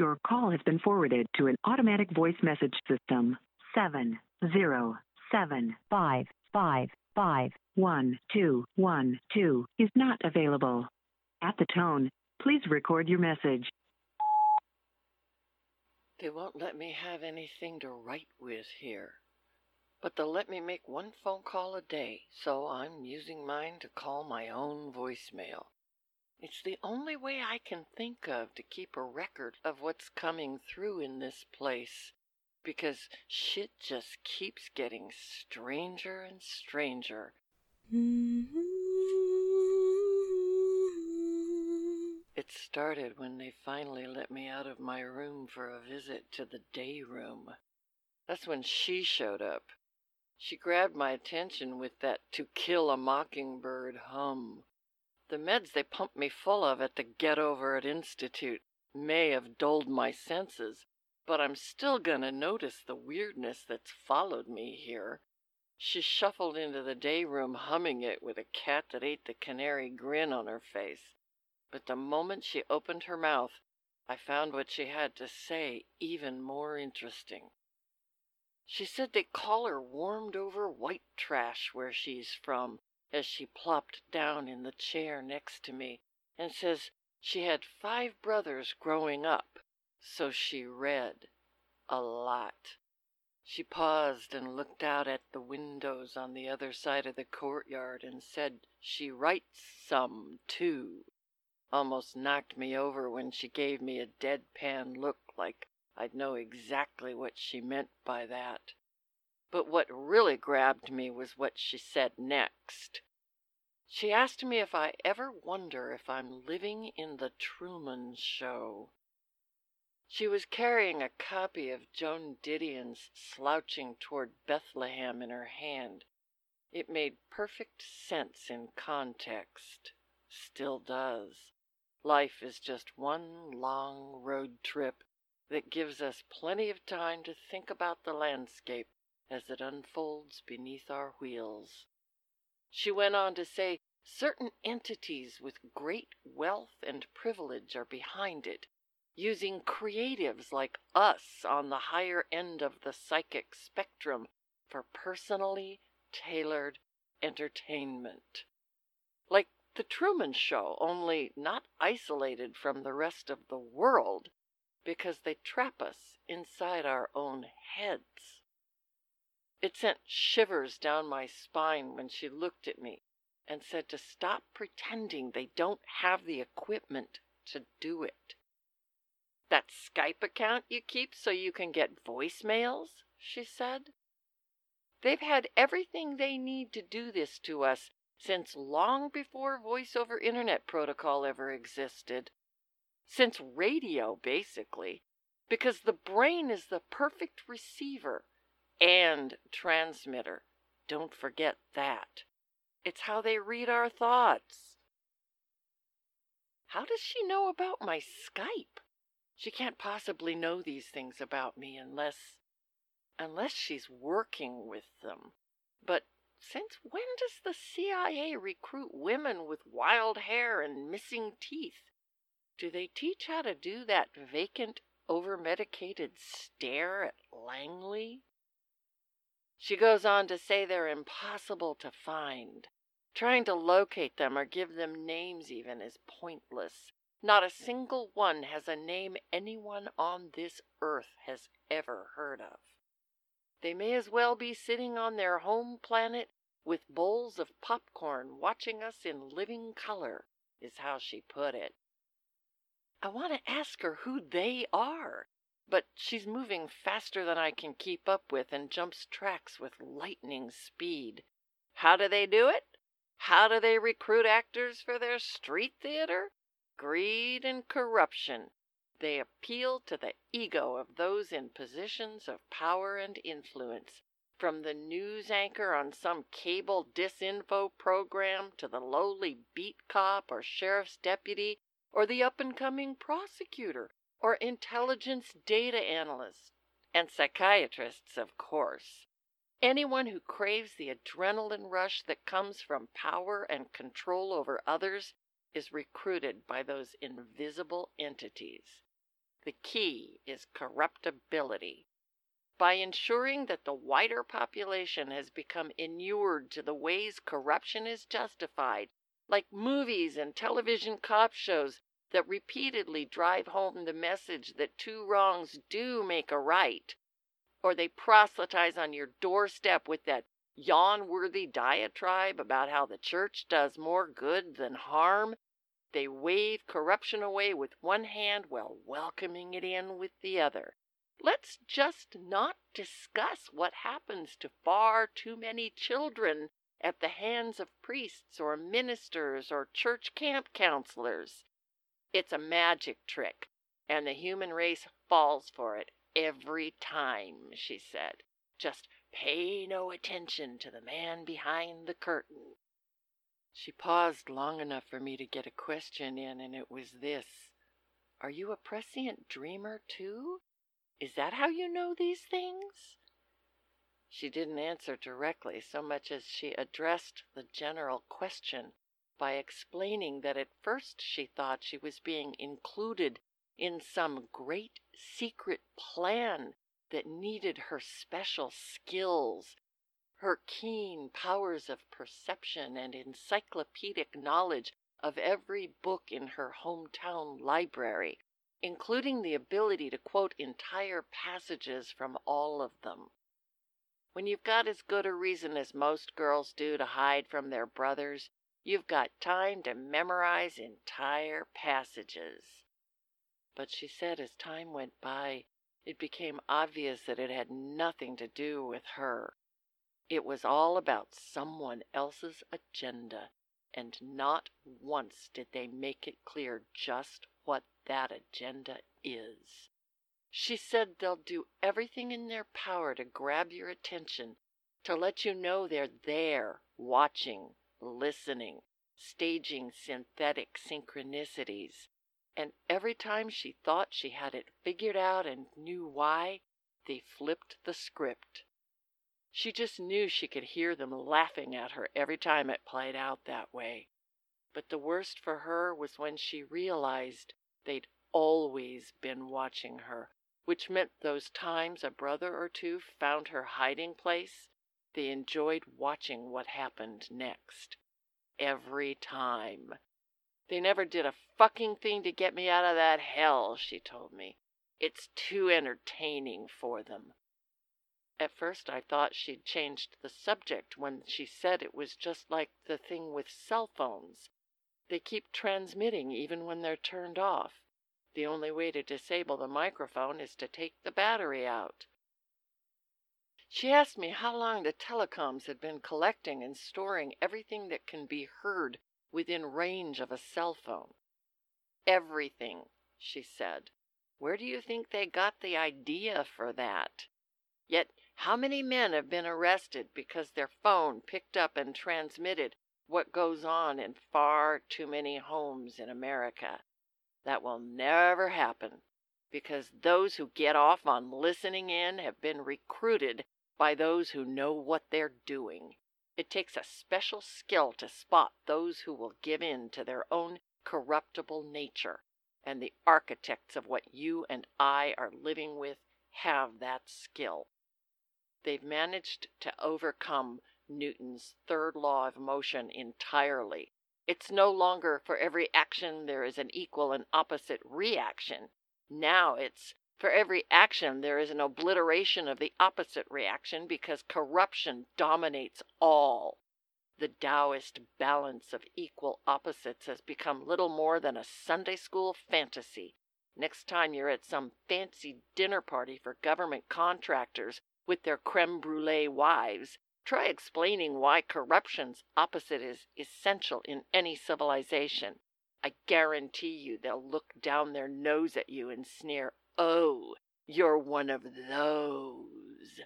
Your call has been forwarded to an automatic voice message system. Seven zero seven five five five one two one two is not available. At the tone, please record your message. They won't let me have anything to write with here. But they'll let me make one phone call a day, so I'm using mine to call my own voicemail. It's the only way I can think of to keep a record of what's coming through in this place, because shit just keeps getting stranger and stranger. Mm-hmm. It started when they finally let me out of my room for a visit to the day room. That's when she showed up. She grabbed my attention with that To Kill a Mockingbird hum. The meds they pumped me full of at the Get Over It Institute may have dulled my senses, but I'm still gonna notice the weirdness that's followed me here. She shuffled into the day room humming it with a cat that ate the canary grin on her face. But the moment she opened her mouth, I found what she had to say even more interesting. She said they call her warmed over white trash where she's from, as she plopped down in the chair next to me, and says she had five brothers growing up, so she read a lot. She paused and looked out at the windows on the other side of the courtyard and said she writes some, too. Almost knocked me over when she gave me a deadpan look like I'd know exactly what she meant by that. But what really grabbed me was what she said next. She asked me if I ever wonder if I'm living in the Truman Show. She was carrying a copy of Joan Didion's Slouching Toward Bethlehem in her hand. It made perfect sense in context. Still does. Life is just one long road trip that gives us plenty of time to think about the landscape as it unfolds beneath our wheels. She went on to say certain entities with great wealth and privilege are behind it, using creatives like us on the higher end of the psychic spectrum for personally tailored entertainment. Like the Truman Show, only not isolated from the rest of the world because they trap us inside our own heads. It sent shivers down my spine when she looked at me and said to stop pretending they don't have the equipment to do it. That Skype account you keep so you can get voicemails, she said. They've had everything they need to do this to us since long before voice over internet protocol ever existed since radio, basically, because the brain is the perfect receiver and transmitter. Don't forget that. It's how they read our thoughts. How does she know about my Skype? She can't possibly know these things about me unless unless she's working with them. But since when does the CIA recruit women with wild hair and missing teeth? Do they teach how to do that vacant, over-medicated stare at Langley? She goes on to say they're impossible to find. Trying to locate them or give them names even is pointless. Not a single one has a name anyone on this earth has ever heard of. They may as well be sitting on their home planet with bowls of popcorn watching us in living color, is how she put it. I want to ask her who they are, but she's moving faster than I can keep up with and jumps tracks with lightning speed. How do they do it? How do they recruit actors for their street theater? Greed and corruption. They appeal to the ego of those in positions of power and influence, from the news anchor on some cable disinfo program to the lowly beat cop or sheriff's deputy or the up and coming prosecutor, or intelligence data analysts, and psychiatrists, of course. Anyone who craves the adrenaline rush that comes from power and control over others is recruited by those invisible entities. The key is corruptibility. By ensuring that the wider population has become inured to the ways corruption is justified, like movies and television cop shows that repeatedly drive home the message that two wrongs do make a right, or they proselytize on your doorstep with that yawn worthy diatribe about how the church does more good than harm, they wave corruption away with one hand while welcoming it in with the other. Let's just not discuss what happens to far too many children at the hands of priests or ministers or church camp counselors. It's a magic trick, and the human race falls for it every time, she said. Just Pay no attention to the man behind the curtain. She paused long enough for me to get a question in, and it was this Are you a prescient dreamer, too? Is that how you know these things? She didn't answer directly so much as she addressed the general question by explaining that at first she thought she was being included in some great secret plan that needed her special skills, her keen powers of perception and encyclopedic knowledge of every book in her hometown library, including the ability to quote entire passages from all of them. When you've got as good a reason as most girls do to hide from their brothers, you've got time to memorize entire passages. But she said as time went by, it became obvious that it had nothing to do with her. It was all about someone else's agenda, and not once did they make it clear just what that agenda is. She said they'll do everything in their power to grab your attention, to let you know they're there, watching, listening, staging synthetic synchronicities, and every time she thought she had it figured out and knew why, they flipped the script. She just knew she could hear them laughing at her every time it played out that way. But the worst for her was when she realized they'd always been watching her, which meant those times a brother or two found her hiding place, they enjoyed watching what happened next. Every time. They never did a fucking thing to get me out of that hell, she told me. It's too entertaining for them. At first I thought she'd changed the subject when she said it was just like the thing with cell phones. They keep transmitting even when they're turned off. The only way to disable the microphone is to take the battery out. She asked me how long the telecoms had been collecting and storing everything that can be heard within range of a cell phone. Everything, she said. Where do you think they got the idea for that? Yet, how many men have been arrested because their phone picked up and transmitted what goes on in far too many homes in America? That will never happen because those who get off on listening in have been recruited by those who know what they're doing. It takes a special skill to spot those who will give in to their own corruptible nature, and the architects of what you and I are living with have that skill. They've managed to overcome Newton's third law of motion entirely. It's no longer for every action there is an equal and opposite reaction. Now it's for every action, there is an obliteration of the opposite reaction because corruption dominates all. The Taoist balance of equal opposites has become little more than a Sunday school fantasy. Next time you're at some fancy dinner party for government contractors with their creme brulee wives, try explaining why corruption's opposite is essential in any civilization. I guarantee you they'll look down their nose at you and sneer, Oh, you're one of those.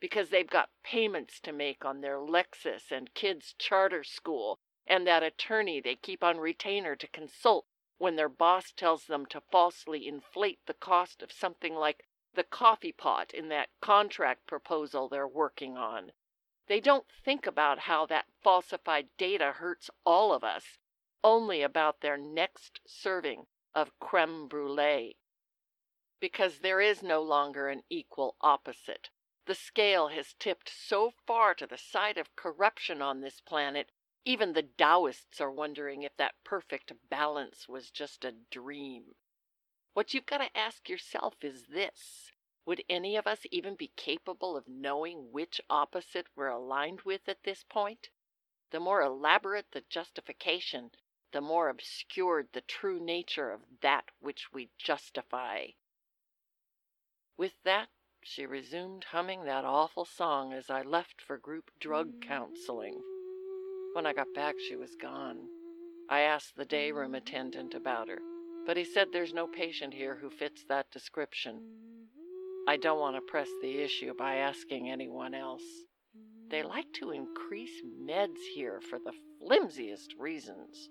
Because they've got payments to make on their Lexus and kids' charter school, and that attorney they keep on retainer to consult when their boss tells them to falsely inflate the cost of something like the coffee pot in that contract proposal they're working on. They don't think about how that falsified data hurts all of us, only about their next serving of creme brulee. Because there is no longer an equal opposite. The scale has tipped so far to the side of corruption on this planet, even the Taoists are wondering if that perfect balance was just a dream. What you've got to ask yourself is this Would any of us even be capable of knowing which opposite we're aligned with at this point? The more elaborate the justification, the more obscured the true nature of that which we justify. With that, she resumed humming that awful song as I left for group drug counseling. When I got back, she was gone. I asked the day room attendant about her, but he said there's no patient here who fits that description. I don't want to press the issue by asking anyone else. They like to increase meds here for the flimsiest reasons.